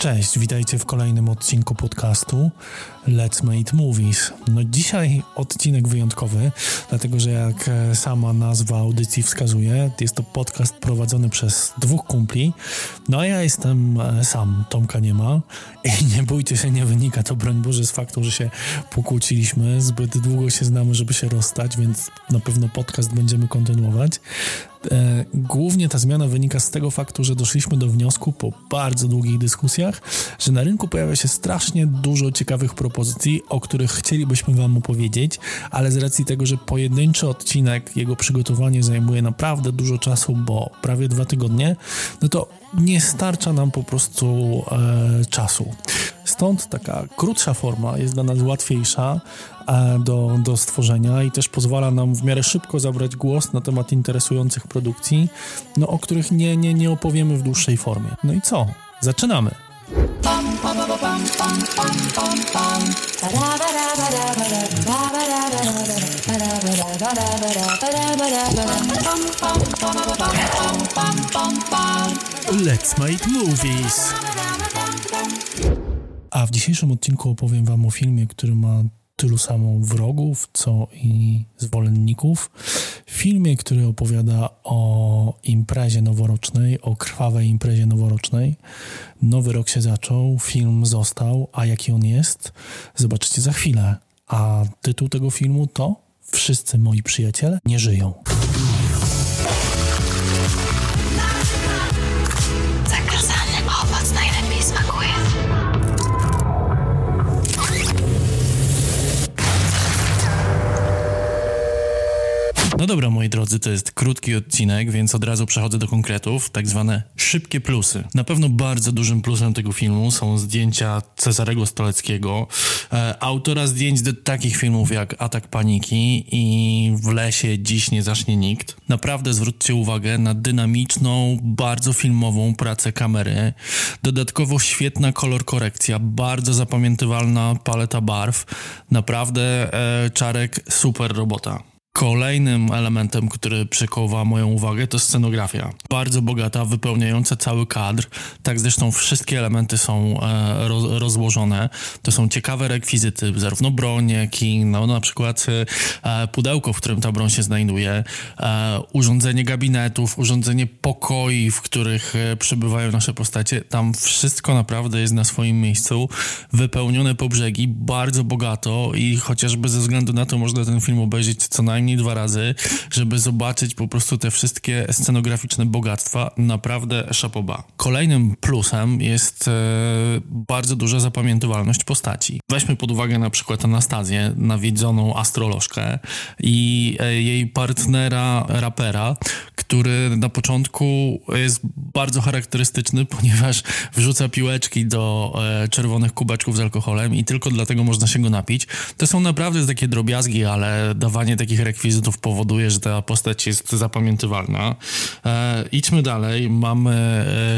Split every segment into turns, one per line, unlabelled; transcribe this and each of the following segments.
Cześć, witajcie w kolejnym odcinku podcastu Let's Make Movies. No dzisiaj odcinek wyjątkowy, dlatego że jak e, sama nazwa audycji wskazuje, jest to podcast prowadzony przez dwóch kumpli. No a ja jestem e, sam, Tomka nie ma i nie bójcie się, nie wynika to broń Boże z faktu, że się pokłóciliśmy, zbyt długo się znamy, żeby się rozstać, więc na pewno podcast będziemy kontynuować. E, głównie ta zmiana wynika z tego faktu, że doszliśmy do wniosku po bardzo długich dyskusjach, że na rynku pojawia się strasznie dużo ciekawych propozycji, o których chcielibyśmy Wam opowiedzieć, ale z racji tego, że pojedynczy odcinek, jego przygotowanie zajmuje naprawdę dużo czasu, bo prawie dwa tygodnie, no to nie starcza nam po prostu e, czasu. Stąd taka krótsza forma jest dla nas łatwiejsza e, do, do stworzenia i też pozwala nam w miarę szybko zabrać głos na temat interesujących produkcji, no, o których nie, nie, nie opowiemy w dłuższej formie. No i co? Zaczynamy! Let's make movies! A w dzisiejszym odcinku opowiem Wam o filmie, który ma tylu samo wrogów, co i zwolenników. Filmie, który opowiada o imprezie noworocznej, o krwawej imprezie noworocznej. Nowy rok się zaczął, film został, a jaki on jest, zobaczycie za chwilę. A tytuł tego filmu to Wszyscy moi przyjaciele nie żyją. No dobra, moi drodzy, to jest krótki odcinek, więc od razu przechodzę do konkretów, tak zwane szybkie plusy. Na pewno bardzo dużym plusem tego filmu są zdjęcia Cezarego Stoleckiego, e, autora zdjęć do takich filmów jak Atak Paniki i W lesie dziś nie zacznie nikt. Naprawdę zwróćcie uwagę na dynamiczną, bardzo filmową pracę kamery. Dodatkowo świetna kolor korekcja, bardzo zapamiętywalna paleta barw. Naprawdę e, Czarek super robota. Kolejnym elementem, który przykuwa moją uwagę, to scenografia. Bardzo bogata, wypełniająca cały kadr. Tak zresztą wszystkie elementy są e, roz, rozłożone. To są ciekawe rekwizyty, zarówno broń, jak i no, na przykład e, pudełko, w którym ta broń się znajduje, e, urządzenie gabinetów, urządzenie pokoi, w których e, przebywają nasze postacie. Tam wszystko naprawdę jest na swoim miejscu, wypełnione po brzegi, bardzo bogato i chociażby ze względu na to można ten film obejrzeć co najmniej najmniej dwa razy, żeby zobaczyć po prostu te wszystkie scenograficzne bogactwa. Naprawdę szapoba. Kolejnym plusem jest e, bardzo duża zapamiętywalność postaci. Weźmy pod uwagę na przykład Anastazję, nawiedzoną astrolożkę i e, jej partnera rapera, który na początku jest bardzo charakterystyczny, ponieważ wrzuca piłeczki do e, czerwonych kubeczków z alkoholem i tylko dlatego można się go napić. To są naprawdę takie drobiazgi, ale dawanie takich rekwizytów powoduje, że ta postać jest zapamiętywalna. E, idźmy dalej. Mamy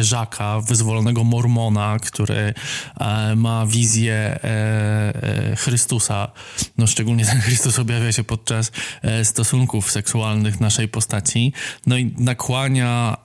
e, Żaka, wyzwolonego mormona, który e, ma wizję e, e, Chrystusa. No szczególnie ten Chrystus objawia się podczas e, stosunków seksualnych naszej postaci. No i nakłania,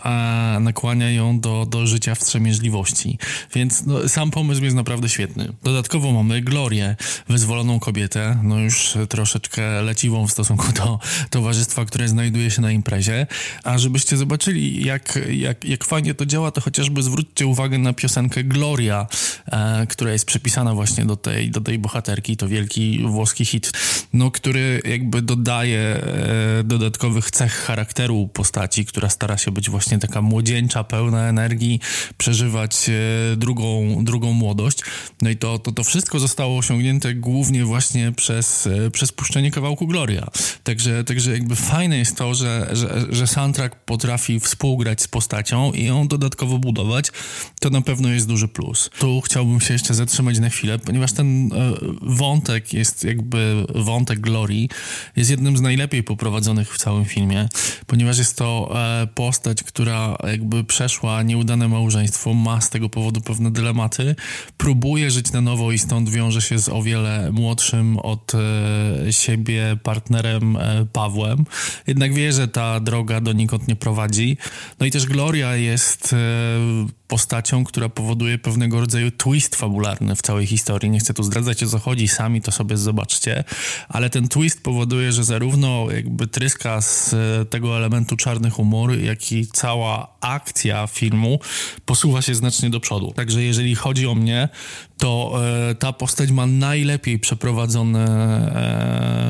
nakłania ją do, do życia wstrzemięźliwości. Więc no, sam pomysł jest naprawdę świetny. Dodatkowo mamy Glorię, wyzwoloną kobietę, no już troszeczkę leciwą w stosunku do towarzystwa, które znajduje się na imprezie. A żebyście zobaczyli, jak, jak, jak fajnie to działa, to chociażby zwróćcie uwagę na piosenkę Gloria, e, która jest przypisana właśnie do tej, do tej bohaterki. To wielki włoski hit, no, który jakby dodaje e, dodatkowych cech charakteru postaci, która stara się być właśnie taka młodzieńcza, pełna energii, przeżywać e, drugą, drugą młodość. No i to, to, to wszystko zostało osiągnięte głównie właśnie przez, e, przez puszczenie kawałku Gloria. Także, także jakby fajne jest to, że, że, że soundtrack potrafi współgrać z postacią i ją dodatkowo budować. To na pewno jest duży plus. Tu chciałbym się jeszcze zatrzymać na chwilę, ponieważ ten e, wątek jest jakby wątek Glorii jest jednym z najlepiej poprowadzonych w całym filmie, ponieważ jest to e, postać, która jakby przeszła nieudane małżeństwo, ma z tego powodu pewne dylematy, próbuje żyć na nowo i stąd wiąże się z o wiele młodszym od e, siebie partnerem e, Pawłem. Jednak wie, że ta droga donikąd nie prowadzi. No i też Gloria jest postacią, która powoduje pewnego rodzaju twist fabularny w całej historii. Nie chcę tu zdradzać o co chodzi, sami to sobie zobaczcie, ale ten twist powoduje, że zarówno jakby tryska z tego elementu czarny humor, jak i cała akcja filmu posuwa się znacznie do przodu. Także jeżeli chodzi o mnie, to e, ta postać ma najlepiej przeprowadzone,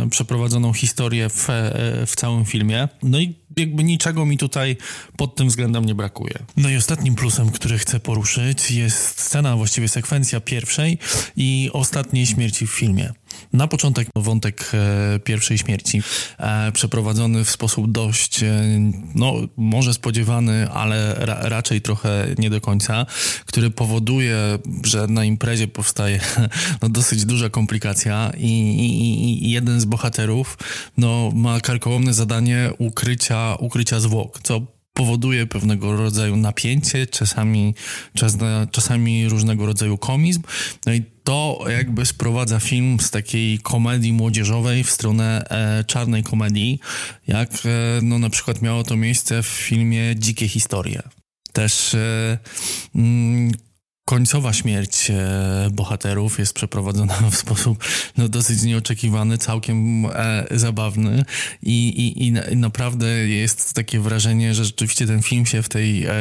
e, przeprowadzoną historię w, e, w całym filmie. No i jakby niczego mi tutaj pod tym względem nie brakuje. No i ostatnim plusem, który chcę poruszyć, jest scena, właściwie sekwencja pierwszej i ostatniej śmierci w filmie. Na początek wątek e, pierwszej śmierci, e, przeprowadzony w sposób dość, e, no może spodziewany, ale ra, raczej trochę nie do końca, który powoduje, że na imprezie powstaje no, dosyć duża komplikacja i, i, i jeden z bohaterów no, ma karkołomne zadanie ukrycia, ukrycia zwłok, co powoduje pewnego rodzaju napięcie, czasami, czas, czasami różnego rodzaju komizm. No i to jakby sprowadza film z takiej komedii młodzieżowej w stronę e, czarnej komedii, jak e, no, na przykład miało to miejsce w filmie Dzikie Historie. Też e, mm, końcowa śmierć e, bohaterów jest przeprowadzona w sposób no, dosyć nieoczekiwany, całkiem e, zabawny i, i, i, naprawdę jest takie wrażenie, że rzeczywiście ten film się w tej, e,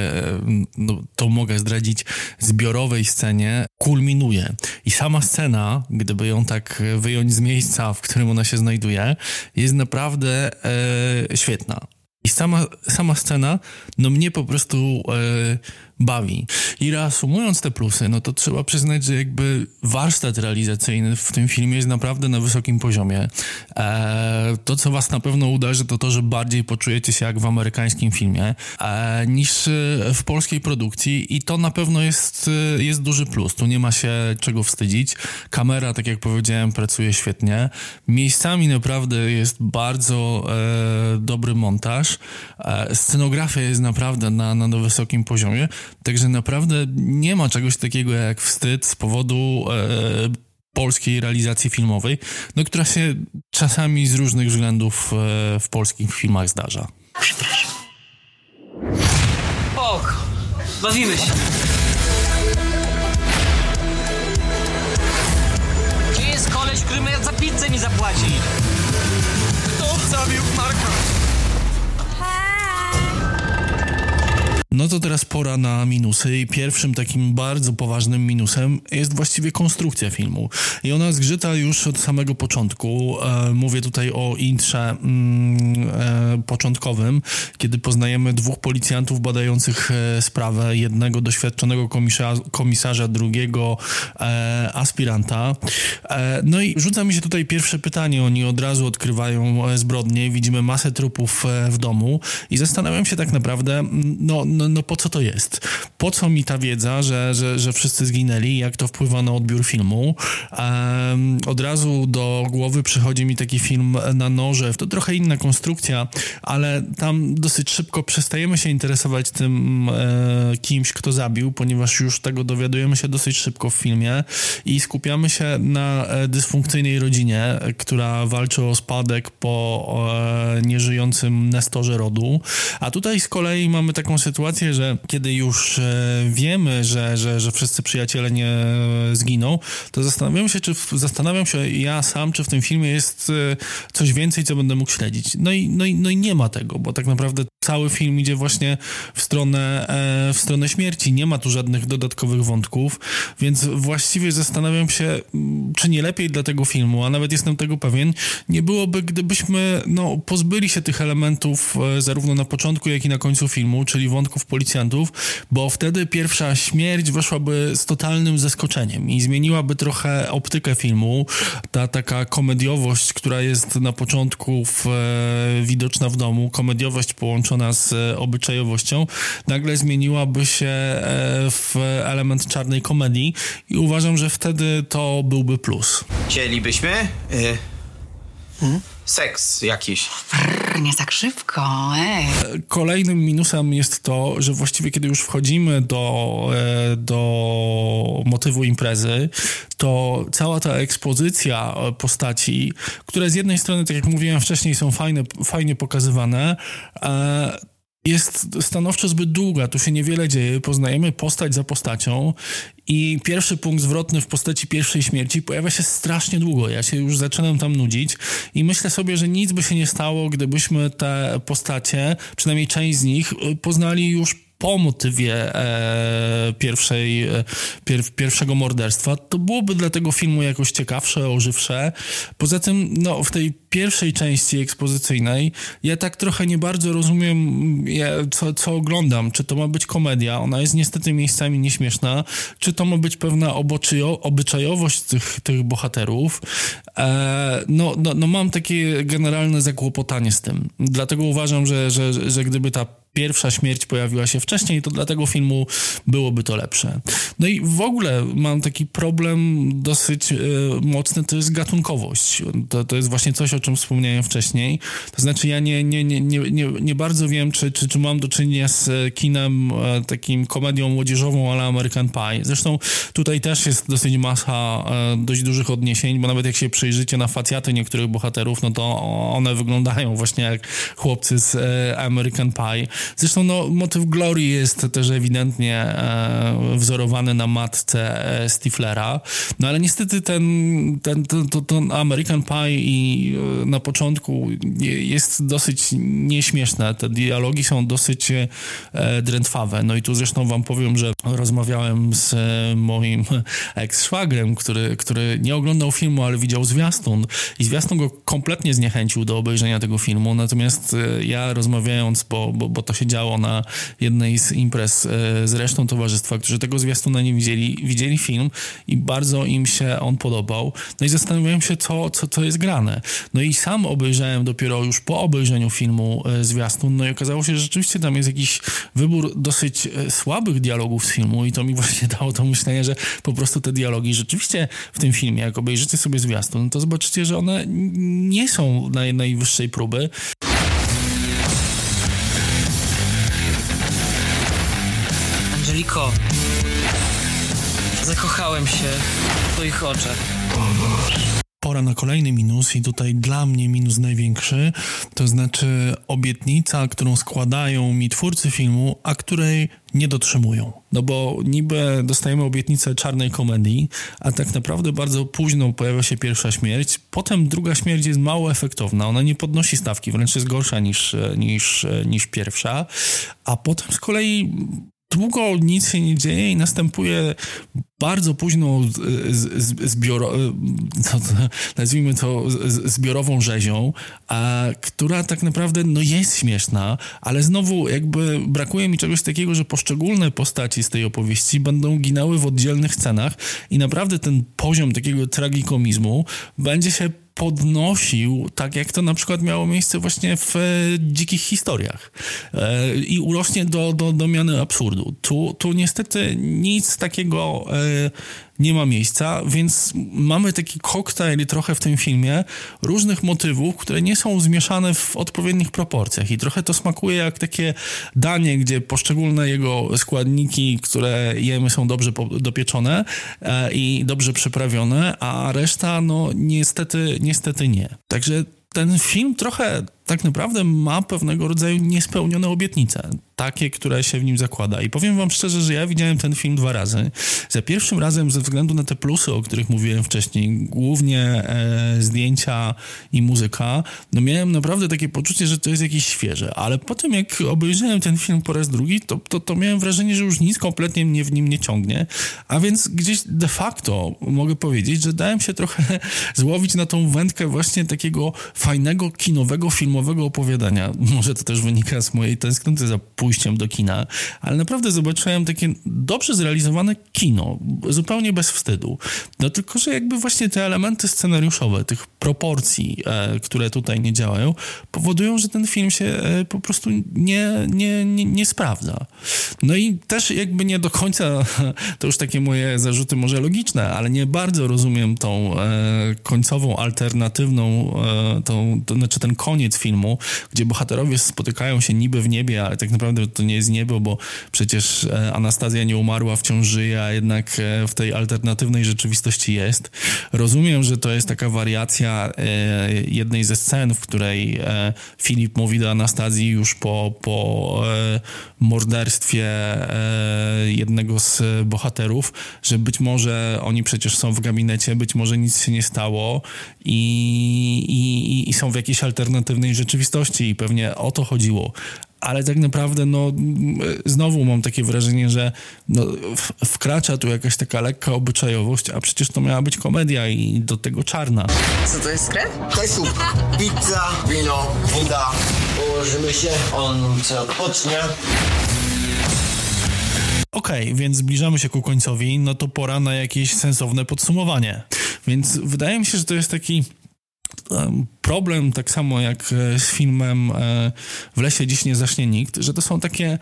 no, to mogę zdradzić, zbiorowej scenie kulminuje. I sama scena, gdyby ją tak wyjąć z miejsca, w którym ona się znajduje, jest naprawdę e, świetna. I sama, sama scena, no mnie po prostu e, bawi. I reasumując te plusy, no to trzeba przyznać, że jakby warsztat realizacyjny w tym filmie jest naprawdę na wysokim poziomie. E, to, co was na pewno uderzy, to to, że bardziej poczujecie się jak w amerykańskim filmie e, niż w polskiej produkcji i to na pewno jest, jest duży plus. Tu nie ma się czego wstydzić. Kamera, tak jak powiedziałem, pracuje świetnie. Miejscami naprawdę jest bardzo e, dobry montaż. E, scenografia jest naprawdę na, na wysokim poziomie. Także naprawdę nie ma czegoś takiego jak wstyd z powodu e, polskiej realizacji filmowej, no, która się czasami z różnych względów e, w polskich filmach zdarza. Przepraszam.
Och, bawimy się. Gdzie jest koleś, który za pizzę mi zapłaci? Kto zabił Marka?
No to teraz pora na minusy i pierwszym takim bardzo poważnym minusem jest właściwie konstrukcja filmu. I ona zgrzyta już od samego początku. E, mówię tutaj o intrze mm, e, początkowym, kiedy poznajemy dwóch policjantów badających e, sprawę, jednego doświadczonego komisarza, komisarza drugiego e, aspiranta. E, no i rzuca mi się tutaj pierwsze pytanie. Oni od razu odkrywają e, zbrodnie, widzimy masę trupów w domu i zastanawiam się tak naprawdę, no, no no, po co to jest? Po co mi ta wiedza, że, że, że wszyscy zginęli, jak to wpływa na odbiór filmu? Um, od razu do głowy przychodzi mi taki film na noże, to trochę inna konstrukcja, ale tam dosyć szybko przestajemy się interesować tym e, kimś, kto zabił, ponieważ już tego dowiadujemy się dosyć szybko w filmie i skupiamy się na e, dysfunkcyjnej rodzinie, która walczy o spadek po e, nieżyjącym nestorze rodu. A tutaj z kolei mamy taką sytuację, sytuację, że kiedy już e, wiemy, że, że, że wszyscy przyjaciele nie zginą, to zastanawiam się, czy zastanawiam się ja sam, czy w tym filmie jest e, coś więcej, co będę mógł śledzić. No i, no i, no i nie ma tego, bo tak naprawdę cały film idzie właśnie w stronę, e, w stronę śmierci. Nie ma tu żadnych dodatkowych wątków, więc właściwie zastanawiam się, czy nie lepiej dla tego filmu, a nawet jestem tego pewien, nie byłoby, gdybyśmy no, pozbyli się tych elementów zarówno na początku, jak i na końcu filmu, czyli wątków policjantów, bo wtedy pierwsza śmierć weszłaby z totalnym zaskoczeniem i zmieniłaby trochę optykę filmu. Ta taka komediowość, która jest na początku w, e, widoczna w domu, komediowość połączona z e, obyczajowością, nagle zmieniłaby się e, w element czarnej komedii i uważam, że wtedy to byłby plus.
Chcielibyśmy? Y hmm? Seks jakiś.
Nie tak szybko, ej.
Kolejnym minusem jest to, że właściwie kiedy już wchodzimy do, e, do motywu imprezy, to cała ta ekspozycja postaci, które z jednej strony, tak jak mówiłem wcześniej, są fajne, fajnie pokazywane, e, jest stanowczo zbyt długa, tu się niewiele dzieje, poznajemy postać za postacią i pierwszy punkt zwrotny w postaci pierwszej śmierci pojawia się strasznie długo. Ja się już zaczynam tam nudzić i myślę sobie, że nic by się nie stało, gdybyśmy te postacie, przynajmniej część z nich, poznali już po motywie e, pierwszej, e, pier, pierwszego morderstwa, to byłoby dla tego filmu jakoś ciekawsze, ożywsze. Poza tym, no, w tej pierwszej części ekspozycyjnej ja tak trochę nie bardzo rozumiem, co, co oglądam. Czy to ma być komedia, ona jest niestety miejscami nieśmieszna, czy to ma być pewna obyczajo, obyczajowość tych, tych bohaterów. E, no, no, no mam takie generalne zakłopotanie z tym. Dlatego uważam, że, że, że gdyby ta pierwsza śmierć pojawiła się wcześniej, to dla tego filmu byłoby to lepsze. No i w ogóle mam taki problem dosyć y, mocny, to jest gatunkowość. To, to jest właśnie coś, o czym wspomniałem wcześniej. To znaczy ja nie, nie, nie, nie, nie, nie bardzo wiem, czy, czy, czy mam do czynienia z kinem e, takim komedią młodzieżową, ale American Pie. Zresztą tutaj też jest dosyć masa e, dość dużych odniesień, bo nawet jak się przyjrzycie na facjaty niektórych bohaterów, no to one wyglądają właśnie jak chłopcy z e, American Pie. Zresztą no, motyw Glory jest też ewidentnie e, wzorowany na matce e, Stiflera, no ale niestety ten, ten, ten, ten American Pie i e, na początku jest dosyć nieśmieszne. Te dialogi są dosyć e, drętwawe. No i tu zresztą wam powiem, że rozmawiałem z moim ex-szwagrem, który, który nie oglądał filmu, ale widział zwiastun i zwiastun go kompletnie zniechęcił do obejrzenia tego filmu, natomiast e, ja rozmawiając, bo, bo, bo to się działo na jednej z imprez e, z resztą towarzystwa, którzy tego zwiastuna nie widzieli, widzieli film i bardzo im się on podobał. No i zastanawiałem się, co, co, co jest grane. No i sam obejrzałem dopiero już po obejrzeniu filmu e, zwiastun, no i okazało się, że rzeczywiście tam jest jakiś wybór dosyć e, słabych dialogów z filmu i to mi właśnie dało to myślenie, że po prostu te dialogi rzeczywiście w tym filmie, jak obejrzycie sobie zwiastun, to zobaczycie, że one nie są naj, najwyższej próby.
Angeliko, zakochałem się w twoich oczach.
Pora na kolejny minus i tutaj dla mnie minus największy, to znaczy obietnica, którą składają mi twórcy filmu, a której nie dotrzymują. No bo niby dostajemy obietnicę czarnej komedii, a tak naprawdę bardzo późno pojawia się pierwsza śmierć, potem druga śmierć jest mało efektowna, ona nie podnosi stawki, wręcz jest gorsza niż, niż, niż pierwsza, a potem z kolei długo nic się nie dzieje i następuje bardzo późną zbioro, nazwijmy to zbiorową rzezią, a, która tak naprawdę no, jest śmieszna, ale znowu jakby brakuje mi czegoś takiego, że poszczególne postaci z tej opowieści będą ginęły w oddzielnych scenach i naprawdę ten poziom takiego tragikomizmu będzie się podnosił, tak jak to na przykład miało miejsce właśnie w e, dzikich historiach e, i urośnie do, do, do miany absurdu. Tu, tu niestety nic takiego e, nie ma miejsca, więc mamy taki koktajl trochę w tym filmie różnych motywów, które nie są zmieszane w odpowiednich proporcjach i trochę to smakuje jak takie danie, gdzie poszczególne jego składniki, które jemy są dobrze dopieczone e, i dobrze przyprawione, a reszta no niestety, niestety nie. Także ten film trochę tak naprawdę ma pewnego rodzaju niespełnione obietnice takie, które się w nim zakłada. I powiem wam szczerze, że ja widziałem ten film dwa razy. Za pierwszym razem ze względu na te plusy, o których mówiłem wcześniej, głównie e, zdjęcia i muzyka, no miałem naprawdę takie poczucie, że to jest jakieś świeże. Ale potem jak obejrzałem ten film po raz drugi, to, to, to miałem wrażenie, że już nic kompletnie mnie w nim nie ciągnie. A więc gdzieś de facto mogę powiedzieć, że dałem się trochę złowić na tą wędkę właśnie takiego fajnego, kinowego, filmowego opowiadania. Może to też wynika z mojej tęsknoty za pójściem do kina, ale naprawdę zobaczyłem takie dobrze zrealizowane kino, zupełnie bez wstydu. No tylko, że jakby właśnie te elementy scenariuszowe, tych proporcji, e, które tutaj nie działają, powodują, że ten film się e, po prostu nie, nie, nie, nie sprawdza. No i też jakby nie do końca, to już takie moje zarzuty może logiczne, ale nie bardzo rozumiem tą e, końcową, alternatywną, e, tą, to znaczy ten koniec filmu, gdzie bohaterowie spotykają się niby w niebie, ale tak naprawdę to nie jest niebo, bo przecież e, Anastazja nie umarła, wciąż żyje, a jednak e, w tej alternatywnej rzeczywistości jest. Rozumiem, że to jest taka wariacja e, jednej ze scen, w której Filip mówi do Anastazji już po, po morderstwie jednego z bohaterów, że być może oni przecież są w gabinecie, być może nic się nie stało i, i, i są w jakiejś alternatywnej rzeczywistości i pewnie o to chodziło ale tak naprawdę no, znowu mam takie wrażenie, że no, wkracza tu jakaś taka lekka obyczajowość, a przecież to miała być komedia i do tego czarna.
Co to jest krew?
Kessup, pizza, wino, woda. Położymy się, on co odpocznie.
Okej, okay, więc zbliżamy się ku końcowi, no to pora na jakieś sensowne podsumowanie. Więc wydaje mi się, że to jest taki problem, tak samo jak e, z filmem e, W lesie dziś nie zacznie nikt, że to są takie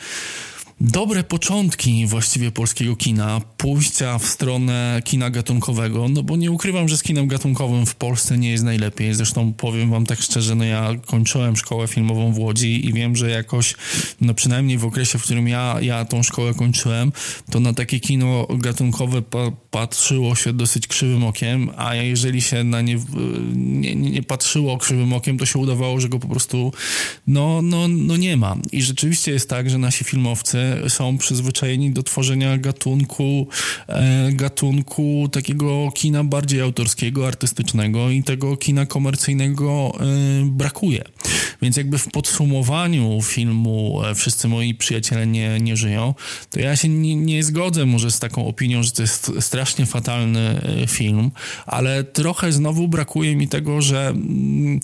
dobre początki właściwie polskiego kina, pójścia w stronę kina gatunkowego, no bo nie ukrywam, że z kinem gatunkowym w Polsce nie jest najlepiej. Zresztą powiem wam tak szczerze, no ja kończyłem szkołę filmową w Łodzi i wiem, że jakoś, no przynajmniej w okresie, w którym ja, ja tą szkołę kończyłem, to na takie kino gatunkowe pa patrzyło się dosyć krzywym okiem, a jeżeli się na nie, nie, nie patrzyło krzywym okiem, to się udawało, że go po prostu no, no, no nie ma. I rzeczywiście jest tak, że nasi filmowcy są przyzwyczajeni do tworzenia gatunku, e, gatunku takiego kina bardziej autorskiego, artystycznego i tego kina komercyjnego e, brakuje. Więc jakby w podsumowaniu filmu e, Wszyscy moi przyjaciele nie, nie żyją, to ja się nie, nie zgodzę może z taką opinią, że to jest strasznie fatalny film, ale trochę znowu brakuje mi tego, że mm,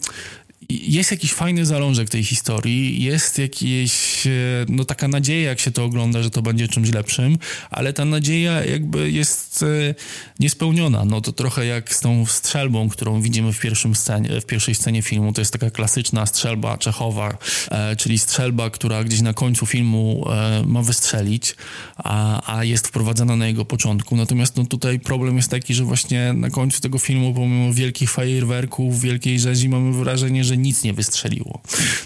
jest jakiś fajny zalążek tej historii, jest jakieś, e, no taka nadzieja, jak się to ogląda, że to będzie czymś lepszym, ale ta nadzieja jakby jest e, niespełniona. No to trochę jak z tą strzelbą, którą widzimy w, pierwszym scenie, w pierwszej scenie filmu. To jest taka klasyczna strzelba Czechowa, e, czyli strzelba, która gdzieś na końcu filmu ma wystrzelić, a, a jest wprowadzana na jego początku. Natomiast no tutaj problem jest taki, że właśnie na końcu tego filmu, pomimo wielkich fajerwerków, wielkiej rzezi, mamy wrażenie, że nic nie wystrzeliło.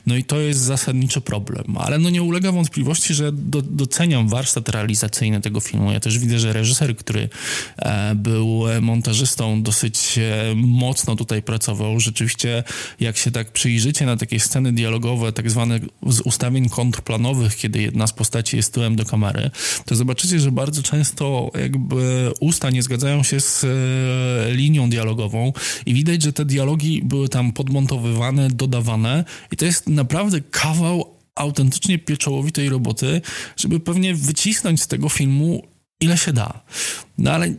No i to jest zasadniczy problem. Ale no nie ulega wątpliwości, że do, doceniam warsztat realizacyjny tego filmu. Ja też widzę, że reżyser, który e, był montażystą, dosyć e, mocno tutaj pracował. Rzeczywiście, jak się tak przyjrzycie na takie sceny dialogowe, tak zwane z ustawień kontrplanowych, kiedy jedna z postaci jest tyłem do kamery, to zobaczycie, że bardzo często jakby usta nie zgadzają się z e, linią dialogową i widać, że te dialogi były tam podmontowywane dodawane i to jest naprawdę kawał autentycznie pieczołowitej roboty, żeby pewnie wycisnąć z tego filmu ile się da. No ale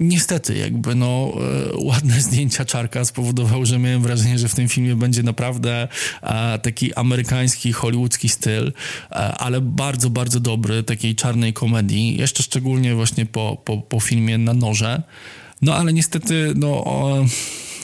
niestety, jakby no, e, ładne zdjęcia czarka spowodowały, że miałem wrażenie, że w tym filmie będzie naprawdę e, taki amerykański, hollywoodzki styl, e, ale bardzo, bardzo dobry, takiej czarnej komedii, jeszcze szczególnie właśnie po, po, po filmie Na Noże. No ale niestety, no... O,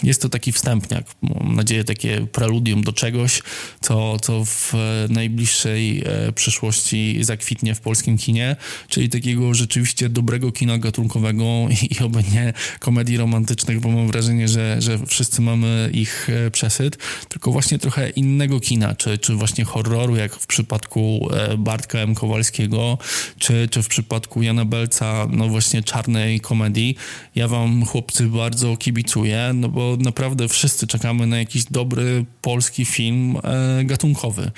jest to taki wstępniak, mam nadzieję takie preludium do czegoś, co, co w najbliższej e, przyszłości zakwitnie w polskim kinie, czyli takiego rzeczywiście dobrego kina gatunkowego i oby nie komedii romantycznych, bo mam wrażenie, że, że wszyscy mamy ich e, przesyt, tylko właśnie trochę innego kina, czy, czy właśnie horroru, jak w przypadku e, Bartka M. Kowalskiego, czy, czy w przypadku Jana Belca, no właśnie czarnej komedii. Ja wam, chłopcy, bardzo kibicuję, no bo naprawdę wszyscy czekamy na jakiś dobry polski film e, gatunkowy.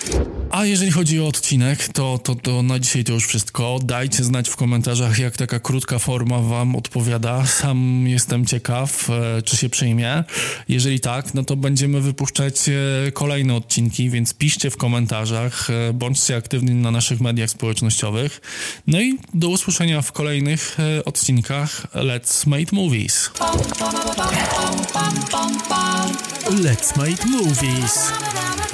A jeżeli chodzi o odcinek, to, to, to na dzisiaj to już wszystko. Dajcie znać w komentarzach, jak taka krótka forma Wam odpowiada. Sam jestem ciekaw, e, czy się przyjmie. Jeżeli tak, no to będziemy wypuszczać e, kolejne odcinki, więc piszcie w komentarzach, e, bądźcie aktywni na naszych mediach społecznościowych. No i do usłyszenia w kolejnych odcinkach Let's Make Movies. Let's Make Movies.